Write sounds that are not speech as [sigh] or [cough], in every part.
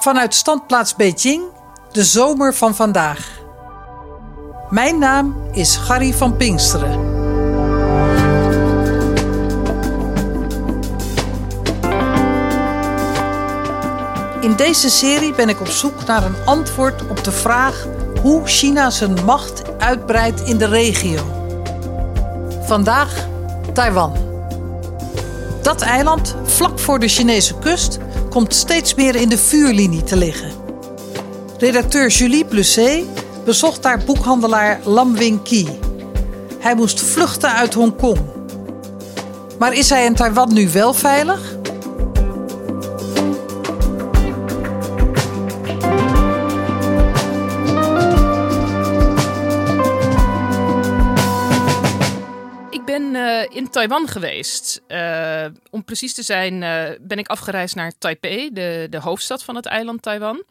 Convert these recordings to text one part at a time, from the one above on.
Vanuit standplaats Beijing, de zomer van vandaag. Mijn naam is Gary van Pinksteren. In deze serie ben ik op zoek naar een antwoord op de vraag hoe China zijn macht uitbreidt in de regio. Vandaag Taiwan. Dat eiland, vlak voor de Chinese kust, komt steeds meer in de vuurlinie te liggen. Redacteur Julie Blusset bezocht daar boekhandelaar Lam Wing Ki. Hij moest vluchten uit Hongkong. Maar is hij in Taiwan nu wel veilig? Taiwan geweest. Uh, om precies te zijn uh, ben ik afgereisd naar Taipei, de, de hoofdstad van het eiland Taiwan.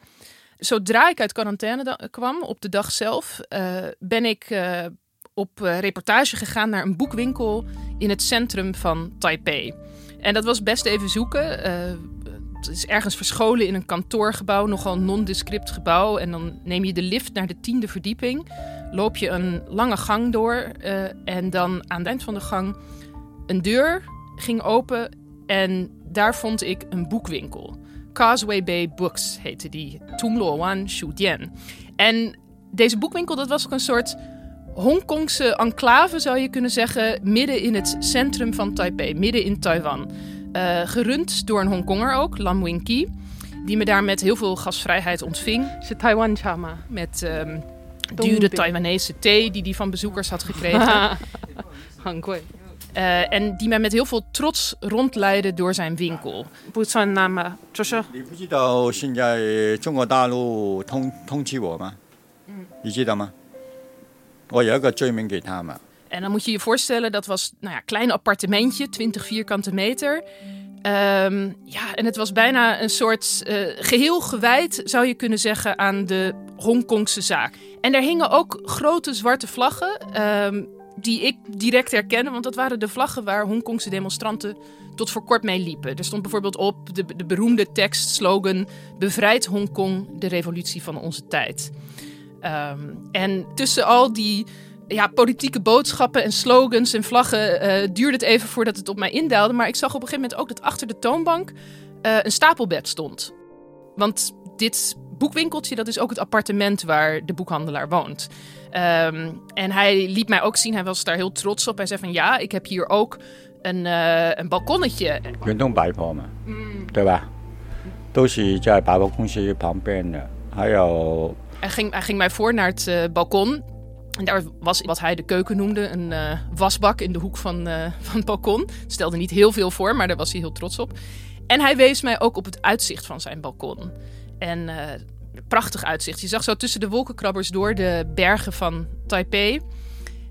Zodra ik uit quarantaine kwam, op de dag zelf, ben ik op reportage gegaan naar een boekwinkel in het centrum van Taipei. En dat was best even zoeken. het is ergens verscholen in een kantoorgebouw, nogal nondescript gebouw. En dan neem je de lift naar de tiende verdieping loop je een lange gang door en dan aan het eind van de gang een deur ging open en daar vond ik een boekwinkel. Causeway Bay Books heette die, Tungluo Wan Shudian. En deze boekwinkel dat was ook een soort Hongkongse enclave zou je kunnen zeggen, midden in het centrum van Taipei, midden in Taiwan. Uh, gerund door een Hongkonger ook, Lam Wing Ki, die me daar met heel veel gasvrijheid ontving. Ze Taiwan Chama. Met... Um, dure Taiwanese thee die hij van bezoekers had gekregen. [laughs] Uh, en die mij met heel veel trots rondleidde door zijn winkel. Busan nama, Joshua. Je weet dat nu in China? Je weet dat? Ik heb een. En dan moet je je voorstellen, dat was nou ja, een klein appartementje, 20 vierkante meter. Um, ja, en het was bijna een soort uh, geheel gewijd, zou je kunnen zeggen, aan de Hongkongse zaak. En daar hingen ook grote zwarte vlaggen. Um, die ik direct herkende, want dat waren de vlaggen waar Hongkongse demonstranten tot voor kort mee liepen. Er stond bijvoorbeeld op de, de beroemde tekst, slogan: Bevrijd Hongkong, de revolutie van onze tijd. Um, en tussen al die ja, politieke boodschappen en slogans en vlaggen uh, duurde het even voordat het op mij indaalde. Maar ik zag op een gegeven moment ook dat achter de toonbank uh, een stapelbed stond. Want dit boekwinkeltje, dat is ook het appartement waar de boekhandelaar woont. Ehm, en hij liet mij ook zien, hij was daar heel trots op. Hij zei van ja, ik heb hier ook een, eh, een balkonnetje. Je kunt ook bijkomen, mm. hij ging, hij ging mij voor naar het eh, balkon. En daar was wat hij de keuken noemde, een eh, wasbak in de hoek van, van het balkon. Stelde niet heel veel voor, maar daar was hij heel trots op. En hij wees mij ook op het uitzicht van zijn balkon. En prachtig uitzicht. Je zag zo tussen de wolkenkrabbers door de bergen van Taipei.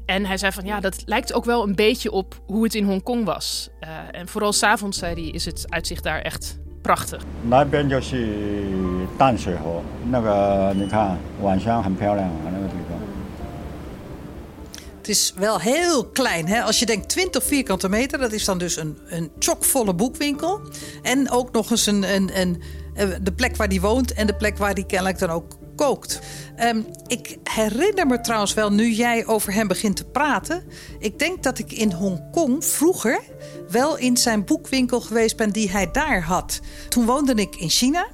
En hij zei van ja, dat lijkt ook wel een beetje op hoe het in Hongkong was. Eh, en vooral s'avonds, zei hij, is het uitzicht daar echt prachtig. Het is wel heel klein. Hè? Als je denkt 20 vierkante meter, dat is dan dus een, een chockvolle boekwinkel. En ook nog eens een, een, een de plek waar hij woont en de plek waar hij kennelijk dan ook gekookt. Ehm, ik herinner me trouwens wel, nu jij over hem begint te praten. Ik denk dat ik in Hongkong vroeger wel in zijn boekwinkel geweest ben die hij daar had. Toen woonde ik in China.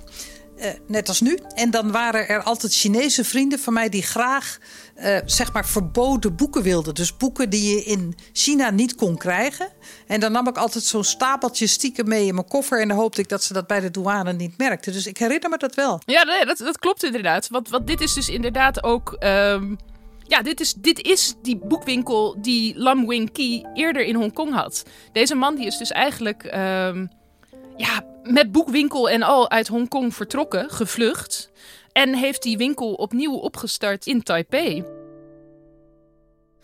Uh, net als nu. En dan waren er altijd Chinese vrienden van mij die graag uh, zeg maar verboden boeken wilden. Dus boeken die je in China niet kon krijgen. En dan nam ik altijd zo'n stapeltje stiekem mee in mijn koffer. En dan hoopte ik dat ze dat bij de douane niet merkten. Dus ik herinner me dat wel. Ja, nee, dat, dat klopt inderdaad. Want, want dit is dus inderdaad ook. Um, ja, dit is, dit is die boekwinkel die Lam Wing Ki eerder in Hongkong had. Deze man die is dus eigenlijk. Um, ja, met boekwinkel en al uit Hongkong vertrokken, gevlucht. En heeft die winkel opnieuw opgestart in Taipei.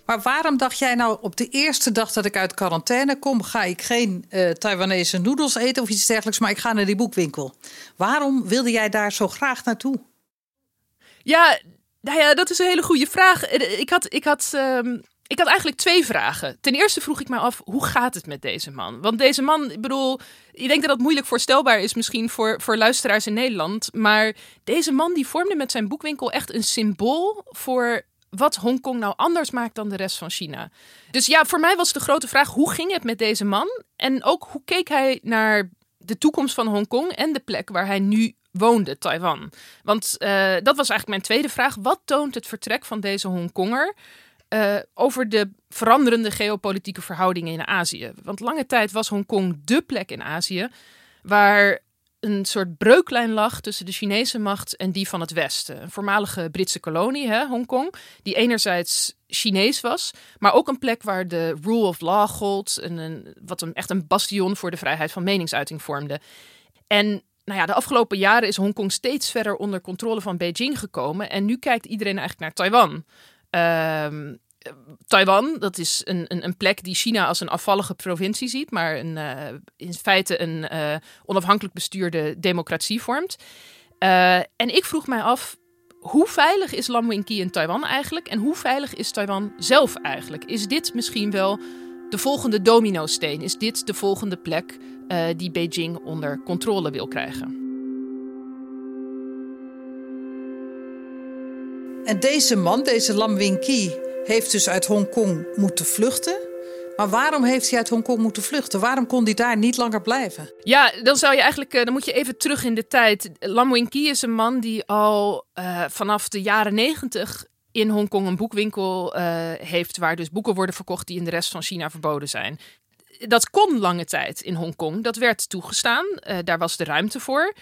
Maar waarom dacht jij nou op de eerste dag dat ik uit quarantaine kom, ga ik geen uh, Taiwanese noedels eten of iets dergelijks, maar ik ga naar die boekwinkel? Waarom wilde jij daar zo graag naartoe? Ja, nou ja, dat is een hele goede vraag. Eh, ik had, ik had um, ik had eigenlijk twee vragen. Ten eerste vroeg ik me af, hoe gaat het met deze man? Want deze man, ik bedoel, ik denk dat dat moeilijk voorstelbaar is misschien voor, voor luisteraars in Nederland. Maar deze man die vormde met zijn boekwinkel echt een symbool voor wat Hongkong nou anders maakt dan de rest van China. Dus ja, voor mij was de grote vraag, hoe ging het met deze man? En ook, hoe keek hij naar de toekomst van Hongkong en de plek waar hij nu woonde, Taiwan? Want uh, dat was eigenlijk mijn tweede vraag. Wat toont het vertrek van deze Hongkonger uh, over de veranderende geopolitieke verhoudingen in Azië. Want lange tijd was Hongkong dé plek in Azië waar een soort breuklijn lag tussen de Chinese macht en die van het Westen. Een voormalige Britse kolonie, hè, Hongkong, die enerzijds Chinees was, maar ook een plek waar de rule of law gold, en wat een, echt een bastion voor de vrijheid van meningsuiting vormde. En nou ja, de afgelopen jaren is Hongkong steeds verder onder controle van Beijing gekomen en nu kijkt iedereen eigenlijk naar Taiwan. Uh, Taiwan, dat is een, een, een, plek die China als een afvallige provincie ziet, maar een, uh, in feite een uh, onafhankelijk bestuurde democratie vormt. Uh, en ik vroeg mij af, hoe veilig is Lam Wing Ki in Taiwan eigenlijk? En hoe veilig is Taiwan zelf eigenlijk? Is dit misschien wel de volgende domino-steen? Is dit de volgende plek die Beijing onder controle wil krijgen? En deze man, deze Lam Wing heeft dus uit Hongkong moeten vluchten. Maar waarom heeft hij uit Hongkong moeten vluchten? Waarom kon hij daar niet langer blijven? Ja, dan zou je eigenlijk, eh, dan moet je even terug in de tijd. Lam Wing Ki is een man die al uh, vanaf de jaren negentig in Hongkong een boekwinkel uh, heeft, waar dus boeken worden verkocht die in de rest van China verboden zijn. Dat kon lange tijd in Hongkong. Dat werd toegestaan. daar was de ruimte voor.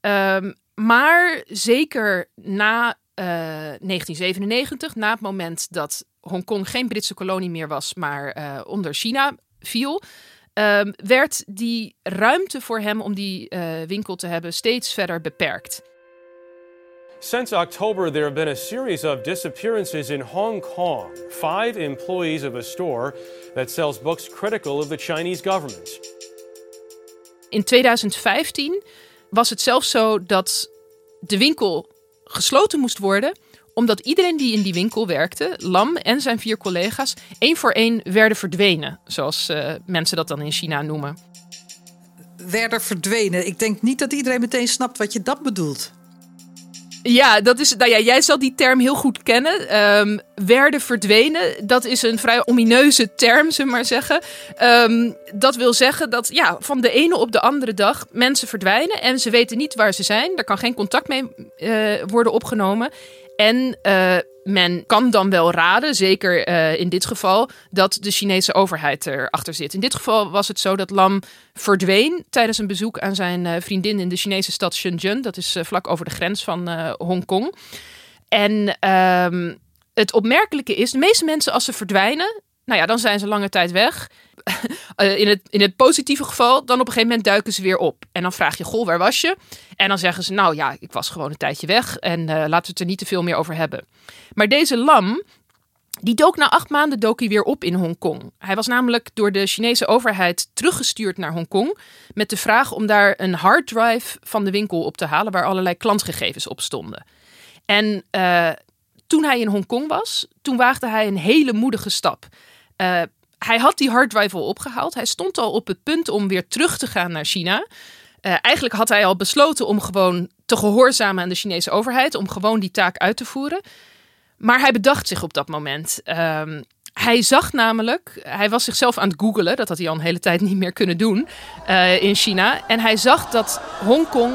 Um, maar zeker na 1997, eh, na het moment dat Hongkong geen Britse kolonie meer was, maar uh, onder China viel, um, werd die ruimte voor hem om die uh, winkel te hebben steeds verder beperkt. Since October, there have been a series of disappearances in Hong Kong. Five employees of a store that sells books critical of the Chinese government. In 2015 was het zelfs zo dat de winkel gesloten moest worden omdat iedereen die in die winkel werkte, Lam en zijn vier collega's, één voor één werden verdwenen. Zoals uh, mensen dat dan in China noemen. Werden verdwenen. Ik denk niet dat iedereen meteen snapt wat je dat bedoelt. Ja, dat is, nou ja, jij zal die term heel goed kennen. Um, werden verdwenen, dat is een vrij omineuze term, zullen maar zeggen. Um, dat wil zeggen dat ja, van de ene op de andere dag mensen verdwijnen en ze weten niet waar ze zijn. Er kan geen contact mee uh, worden opgenomen. En uh, men kan dan wel raden, zeker uh, in dit geval, dat de Chinese overheid erachter zit. In dit geval was het zo dat Lam verdween tijdens een bezoek aan zijn uh, vriendin in de Chinese stad Shenzhen. Dat is vlak over de grens van Hongkong. En ehm, het opmerkelijke is, de meeste mensen als ze verdwijnen, nou ja, dan zijn ze lange tijd weg. [laughs] Eh, in, het, in het positieve geval, dan op een gegeven moment duiken ze weer op. En dan vraag je, goh, waar was je? En dan zeggen ze, nou ja, ik was gewoon een tijdje weg. En uh, laten we het er niet te veel meer over hebben. Maar deze lam, die dook na acht maanden dook hij weer op in Hongkong. Hij was namelijk door de Chinese overheid teruggestuurd naar Hongkong. Met de vraag om daar een harddrive van de winkel op te halen. Waar allerlei klantgegevens op stonden. En uh, toen hij in Hongkong was, toen waagde hij een hele moedige stap. Uh, hij had die harddrive al opgehaald. Hij stond al op het punt om weer terug te gaan naar China. Uh, eigenlijk had hij al besloten om gewoon te gehoorzamen aan de Chinese overheid om gewoon die taak uit te voeren. Maar hij bedacht zich op dat moment. Ehm, hij zag namelijk, hij was zichzelf aan het googelen, dat had hij al een hele tijd niet meer kunnen doen uh, in China. En hij zag dat Hongkong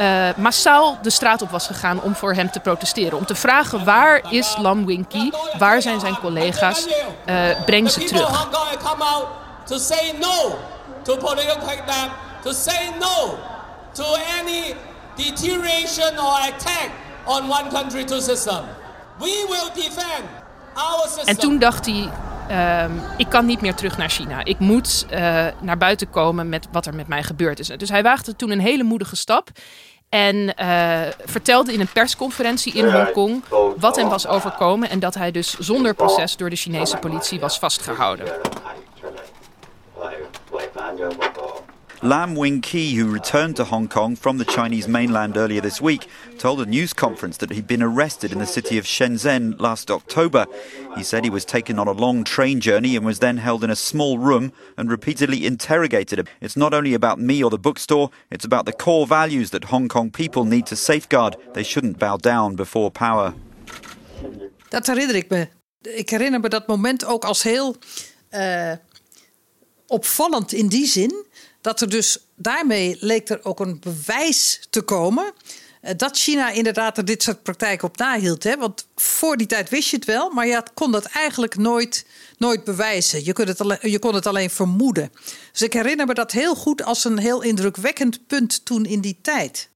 uh, massaal de straat op was gegaan om voor hem te protesteren. Om te vragen waar is Lam Wing waar zijn zijn collega's, uh, breng ze terug. To say no to political crackdown, to say no to any deterioration or attack on one country, two system. We will defend our system. En toen dacht hij, uh, ik kan niet meer terug naar China. Ik moet uh, naar buiten komen met wat er met mij gebeurd is. Dus hij waagde toen een hele moedige stap. En uh, vertelde in een persconferentie in Hongkong wat hem was overkomen. En dat hij dus zonder proces door de Chinese politie was vastgehouden. Lam Wing Ki, who returned to Hong Kong from the Chinese mainland earlier this week, told a news conference that he'd been arrested in the city of Shenzhen last October. He said he was taken on a long train journey and was then held in a small room and repeatedly interrogated. It's not only about me or the bookstore, it's about the core values that Hong Kong people need to safeguard. They shouldn't bow down before power. Dat herinner ik me. Ik herinner me dat moment ook als heel uh, opvallend in die zin dat er dus daarmee leek er ook een bewijs te komen eh, dat China inderdaad er dit soort praktijken op nahield. Hè? Want voor die tijd wist je het wel, maar je kon dat eigenlijk nooit, nooit bewijzen. Je kon, het alleen, je kon het alleen vermoeden. Dus ik herinner me dat heel goed als een heel indrukwekkend punt toen in die tijd.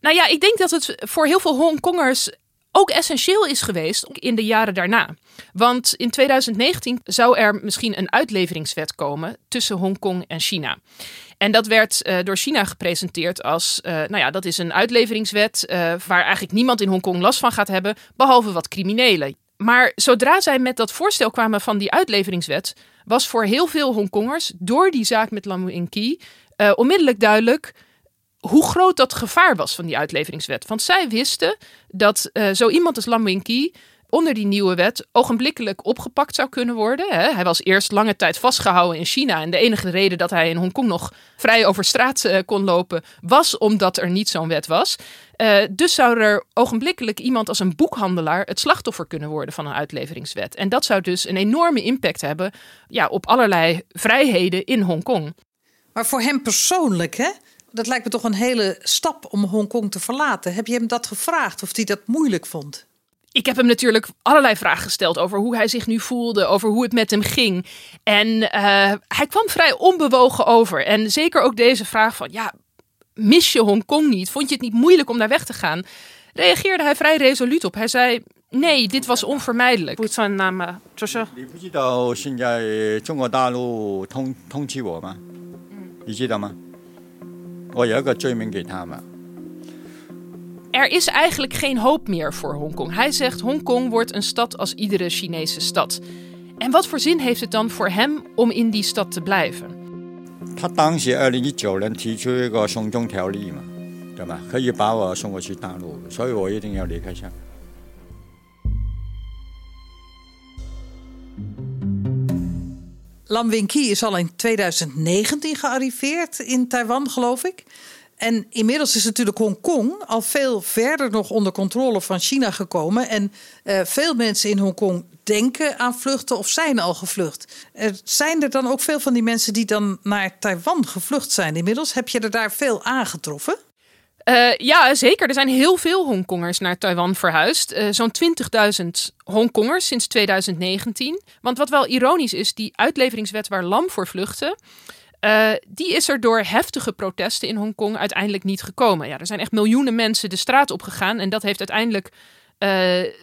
Nou ja, ik denk dat het voor heel veel Hongkongers ook essentieel is geweest in de jaren daarna. Want in 2019 zou er misschien een uitleveringswet komen tussen Hongkong en China. En dat werd uh, door China gepresenteerd als, uh, nou ja, dat is een uitleveringswet uh, waar eigenlijk niemand in Hongkong last van gaat hebben, behalve wat criminelen. Maar zodra zij met dat voorstel kwamen van die uitleveringswet, was voor heel veel Hongkongers door die zaak met Lam Wing Ki onmiddellijk duidelijk hoe groot dat gevaar was van die uitleveringswet. Want zij wisten dat uh, zo iemand als Lam Wing Ki onder die nieuwe wet ogenblikkelijk opgepakt zou kunnen worden. Hij was eerst lange tijd vastgehouden in China. En de enige reden dat hij in Hongkong nog vrij over straat uh, kon lopen, was omdat er niet zo'n wet was. Uh, dus zou er ogenblikkelijk iemand als een boekhandelaar het slachtoffer kunnen worden van een uitleveringswet. En dat zou dus een enorme impact hebben ja, op allerlei vrijheden in Hongkong. Maar voor hem persoonlijk, hè? Dat lijkt me toch een hele stap om Hongkong te verlaten. Heb je hem dat gevraagd of hij dat moeilijk vond? Ik heb hem natuurlijk allerlei vragen gesteld over hoe hij zich nu voelde, over hoe het met hem ging. En uh, hij kwam vrij onbewogen over. En zeker ook deze vraag van, ja, mis je Hongkong niet? Vond je het niet moeilijk om daar weg te gaan? Reageerde hij vrij resoluut op. Hij zei, nee, dit was onvermijdelijk. 不 我吗？你知道吗？我有一个罪名给他们。 Er is eigenlijk geen hoop meer voor Hongkong. Hij zegt Hongkong wordt een stad als iedere Chinese stad. En wat voor zin heeft het dan voor hem om in die stad te blijven? 他当时二零一九年提出一个送中条例嘛，对吧？可以把我送过去大陆，所以我一定要离开香港。 Lam Wing is al in 2019 gearriveerd in Taiwan, geloof ik. En inmiddels is natuurlijk Hongkong al veel verder nog onder controle van China gekomen. En uh, veel mensen in Hongkong denken aan vluchten of zijn al gevlucht. Er zijn er dan ook veel van die mensen die dan naar Taiwan gevlucht zijn inmiddels? Heb je er daar veel aangetroffen? Uh, ja, zeker. Er zijn heel veel Hongkongers naar Taiwan verhuisd. Uh, Zo'n 20.000 Hongkongers sinds 2019. Want wat wel ironisch is, die uitleveringswet waar Lam voor vluchtte... Uh, die is er door heftige protesten in Hongkong uiteindelijk niet gekomen. Ja, er zijn echt miljoenen mensen de straat op gegaan. En dat heeft uiteindelijk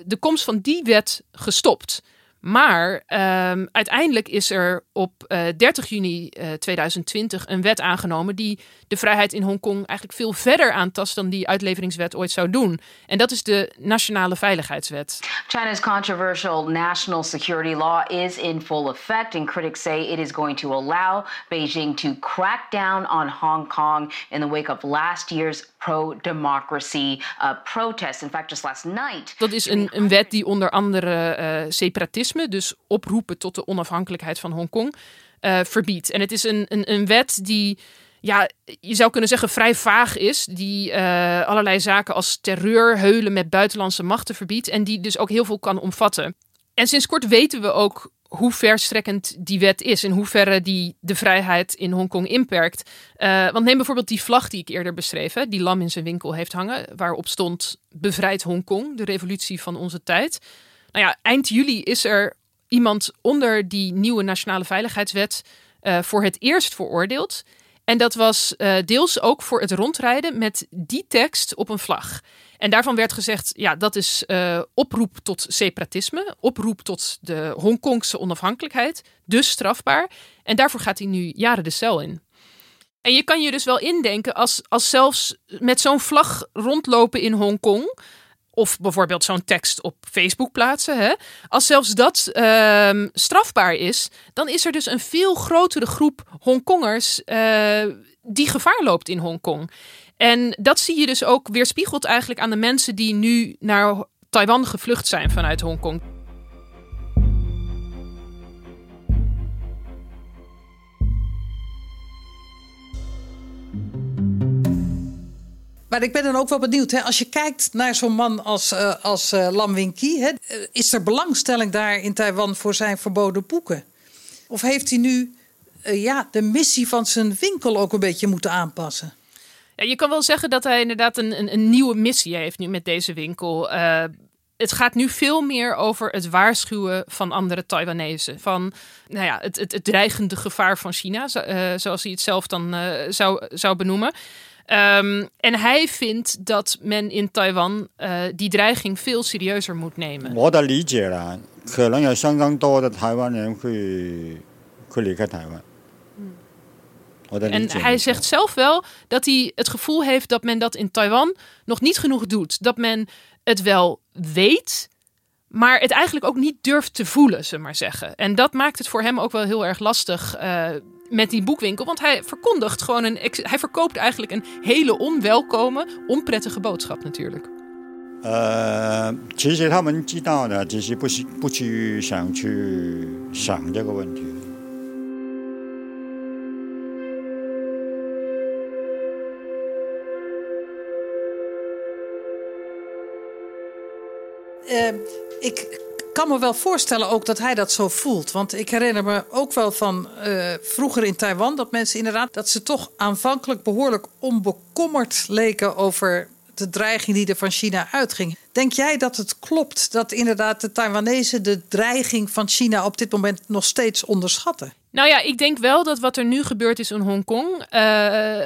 de komst van die wet gestopt. Maar um, uiteindelijk is er op uh, 30 juni uh, 2020 een wet aangenomen die de vrijheid in Hongkong eigenlijk veel verder aantast dan die uitleveringswet ooit zou doen. En dat is de Nationale Veiligheidswet. China's controversial national security law is in full effect, and critics say it is going to allow Beijing to crack down on Hong Kong in the wake of last year's pro-democracy uh, protests. In fact, just last night. Dat is een, een wet die onder andere uh, dus oproepen tot de onafhankelijkheid van Hongkong, uh, verbiedt. En het is een, een, een wet die ja, je zou kunnen zeggen vrij vaag is. Die uh, allerlei zaken als terreur, heulen met buitenlandse machten verbiedt. En die dus ook heel veel kan omvatten. En sinds kort weten we ook hoe verstrekkend die wet is. In hoeverre die de vrijheid in Hongkong inperkt. Uh, want neem bijvoorbeeld die vlag die ik eerder beschreef. Hè, die Lam in zijn winkel heeft hangen. Waarop stond bevrijd Hongkong, de revolutie van onze tijd. Nou ja, eind juli is er iemand onder die nieuwe nationale veiligheidswet uh, voor het eerst veroordeeld. En dat was uh, deels ook voor het rondrijden met die tekst op een vlag. En daarvan werd gezegd, ja, dat is uh, oproep tot separatisme, oproep tot de Hongkongse onafhankelijkheid, dus strafbaar. En daarvoor gaat hij nu jaren de cel in. En je kan je dus wel indenken als, als zelfs met zo'n vlag rondlopen in Hongkong, of bijvoorbeeld zo'n tekst op Facebook plaatsen. Hè? Als zelfs dat uh, strafbaar is, dan is er dus een veel grotere groep Hongkongers uh, die gevaar loopt in Hongkong. En dat zie je dus ook weerspiegeld eigenlijk aan de mensen die nu naar Taiwan gevlucht zijn vanuit Hongkong. Ik ben dan ook wel benieuwd, hè, als je kijkt naar zo'n man als, uh, als uh, Lam Wing-ki, hè, is er belangstelling daar in Taiwan voor zijn verboden boeken? Of heeft hij nu ja, de missie van zijn winkel ook een beetje moeten aanpassen? Ja, je kan wel zeggen dat hij inderdaad een, een, een nieuwe missie heeft nu met deze winkel. Het gaat nu veel meer over het waarschuwen van andere Taiwanese. Van nou ja, het, het, dreigende gevaar van China, zo, zoals hij het zelf dan zou, zou benoemen. Um, en hij vindt dat men in Taiwan die dreiging veel serieuzer moet nemen. 我的理解啦，可能有相当多的台湾人会会离开台湾。 En hij zegt zelf wel dat hij het gevoel heeft dat men dat in Taiwan nog niet genoeg doet. Dat men het wel weet, maar het eigenlijk ook niet durft te voelen, ze maar zeggen. En dat maakt het voor hem ook wel heel erg lastig uh, met die boekwinkel. Want hij verkondigt gewoon een. Hij verkoopt eigenlijk een hele onwelkome, onprettige boodschap natuurlijk. 呃，其实他们知道的，只是不不去想去想这个问题。 Uh, ik kan me wel voorstellen ook dat hij dat zo voelt. Want ik herinner me ook wel van uh, vroeger in Taiwan dat mensen inderdaad dat ze toch aanvankelijk behoorlijk onbekommerd leken over de dreiging die er van China uitging. Denk jij dat het klopt dat inderdaad de Taiwanese de dreiging van China op dit moment nog steeds onderschatten? Nou ja, ik denk wel dat wat er nu gebeurd is in Hongkong, uh,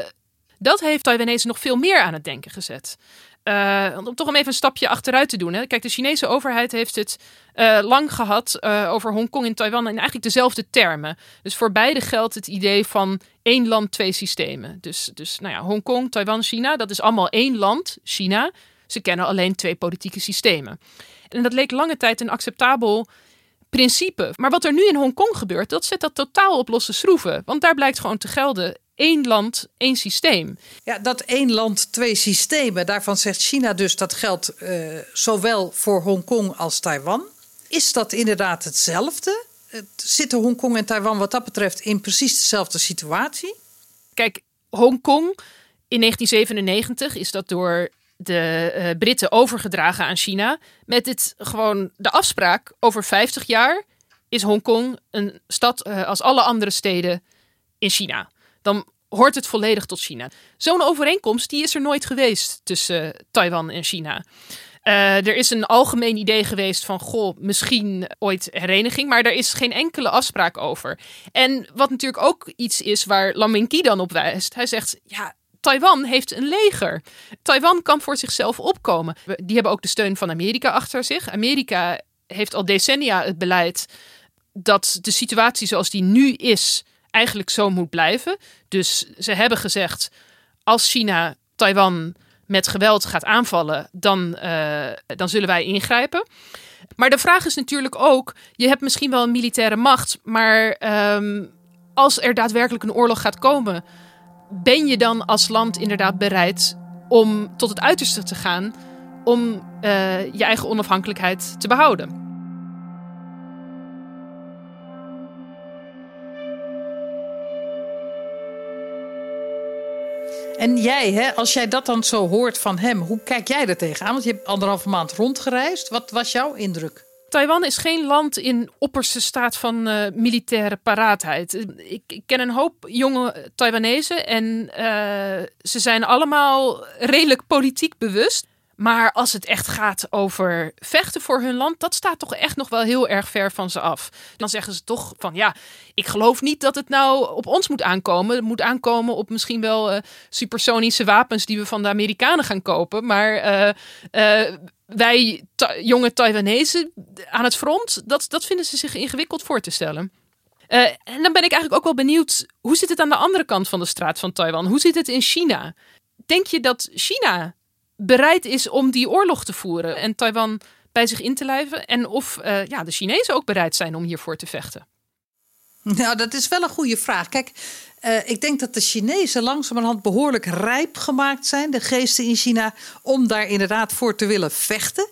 dat heeft Taiwanese nog veel meer aan het denken gezet. Uh, om toch om even een stapje achteruit te doen. Hè. Kijk, de Chinese overheid heeft het uh, lang gehad uh, over Hongkong en Taiwan in eigenlijk dezelfde termen. Dus voor beide geldt het idee van één land, twee systemen. Dus, dus nou ja, Hongkong, Taiwan, China, dat is allemaal één land, China. Ze kennen alleen twee politieke systemen. En dat leek lange tijd een acceptabel principe. Maar wat er nu in Hongkong gebeurt, dat zet dat totaal op losse schroeven. Want daar blijkt gewoon te gelden één land, één systeem. Ja, dat één land, twee systemen, daarvan zegt China dus dat geldt uh, zowel voor Hongkong als Taiwan. Is dat inderdaad hetzelfde? Zitten Hongkong en Taiwan wat dat betreft in precies dezelfde situatie? Kijk, Hongkong in 1997 is dat door de uh, Britten overgedragen aan China. Met dit gewoon de afspraak over 50 jaar is Hongkong een stad uh, als alle andere steden in China dan hoort het volledig tot China. Zo'n overeenkomst die is er nooit geweest tussen uh, Taiwan en China. Uh, er is een algemeen idee geweest van, goh, misschien ooit hereniging, maar er is geen enkele afspraak over. En wat natuurlijk ook iets is waar Lam Wing-ki dan op wijst. Hij zegt, ja, Taiwan heeft een leger. Taiwan kan voor zichzelf opkomen. Die hebben ook de steun van Amerika achter zich. Amerika heeft al decennia het beleid dat de situatie zoals die nu is eigenlijk zo moet blijven. Dus ze hebben gezegd: als China Taiwan met geweld gaat aanvallen, dan, uh, dan zullen wij ingrijpen. Maar de vraag is natuurlijk ook: je hebt misschien wel een militaire macht, maar um, als er daadwerkelijk een oorlog gaat komen, ben je dan als land inderdaad bereid om tot het uiterste te gaan om uh, je eigen onafhankelijkheid te behouden? En jij, hè, als jij dat dan zo hoort van hem, hoe kijk jij er tegenaan? Want je hebt anderhalve maand rondgereisd. Wat was jouw indruk? Taiwan is geen land in opperste staat van uh, militaire paraatheid. Ik, ik, ken een hoop jonge Taiwanese en uh, ze zijn allemaal redelijk politiek bewust. Maar als het echt gaat over vechten voor hun land, dat staat toch echt nog wel heel erg ver van ze af. Dan zeggen ze toch van ja, ik geloof niet dat het nou op ons moet aankomen. Het moet aankomen op misschien wel uh, supersonische wapens die we van de Amerikanen gaan kopen. Maar uh, uh, wij jonge Taiwanese aan het front, dat, dat vinden ze zich ingewikkeld voor te stellen. En dan ben ik eigenlijk ook wel benieuwd, hoe zit het aan de andere kant van de straat van Taiwan? Hoe zit het in China? Denk je dat China bereid is om die oorlog te voeren en Taiwan bij zich in te lijven? En of uh, ja, de Chinezen ook bereid zijn om hiervoor te vechten? Nou, dat is wel een goede vraag. Kijk, uh, ik denk dat de Chinezen langzamerhand behoorlijk rijp gemaakt zijn, de geesten in China, om daar inderdaad voor te willen vechten.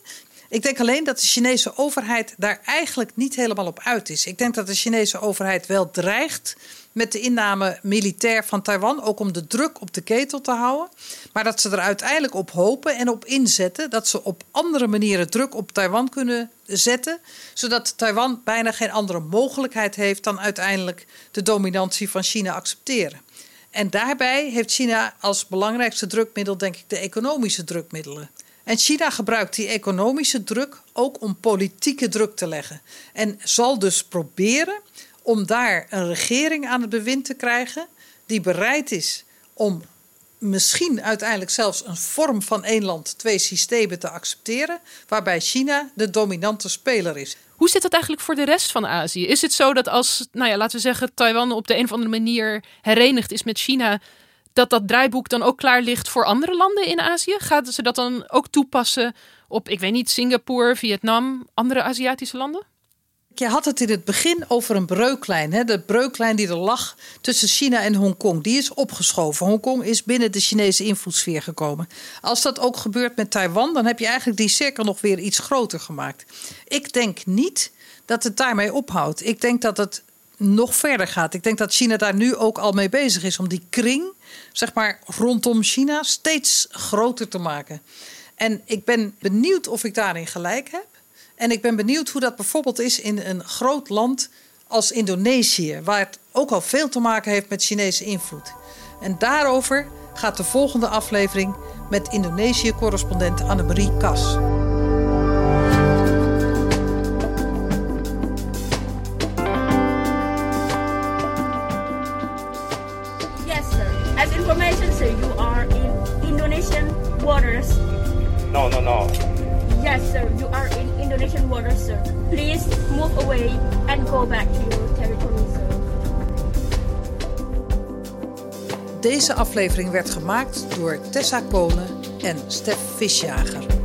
Ik denk alleen dat de Chinese overheid daar eigenlijk niet helemaal op uit is. Ik denk dat de Chinese overheid wel dreigt met de inname militair van Taiwan, ook om de druk op de ketel te houden. Maar dat ze er uiteindelijk op hopen en op inzetten dat ze op andere manieren druk op Taiwan kunnen zetten, zodat Taiwan bijna geen andere mogelijkheid heeft dan uiteindelijk de dominantie van China accepteren. En daarbij heeft China als belangrijkste drukmiddel, denk ik, de economische drukmiddelen. En China gebruikt die economische druk ook om politieke druk te leggen. En zal dus proberen om daar een regering aan het bewind te krijgen die bereid is om misschien uiteindelijk zelfs een vorm van één land, twee systemen te accepteren, waarbij China de dominante speler is. Hoe zit dat eigenlijk voor de rest van Azië? Is het zo dat als, nou ja, laten we zeggen, Taiwan op de een of andere manier herenigd is met China, dat dat draaiboek dan ook klaar ligt voor andere landen in Azië? Gaan ze dat dan ook toepassen op, ik weet niet, Singapore, Vietnam, andere Aziatische landen? Je had het in het begin over een breuklijn. Hè? De breuklijn die er lag tussen China en Hongkong. Die is opgeschoven. Hongkong is binnen de Chinese invloedssfeer gekomen. Als dat ook gebeurt met Taiwan, dan heb je eigenlijk die cirkel nog weer iets groter gemaakt. Ik denk niet dat het daarmee ophoudt. Ik denk dat het nog verder gaat. Ik denk dat China daar nu ook al mee bezig is om die kring, zeg maar, rondom China steeds groter te maken. En ik ben benieuwd of ik daarin gelijk heb. En ik ben benieuwd hoe dat bijvoorbeeld is in een groot land als Indonesië, waar het ook al veel te maken heeft met Chinese invloed. En daarover gaat de volgende aflevering met Indonesië-correspondent Annemarie Kas. Yes, sir. As information, sir, you are in Indonesian waters. No, no, no. Yes, sir. You are in Indonesian waters, sir. Please move away and go back to your territory, sir. Deze aflevering werd gemaakt door Tessa Kolen en Stef Visjager.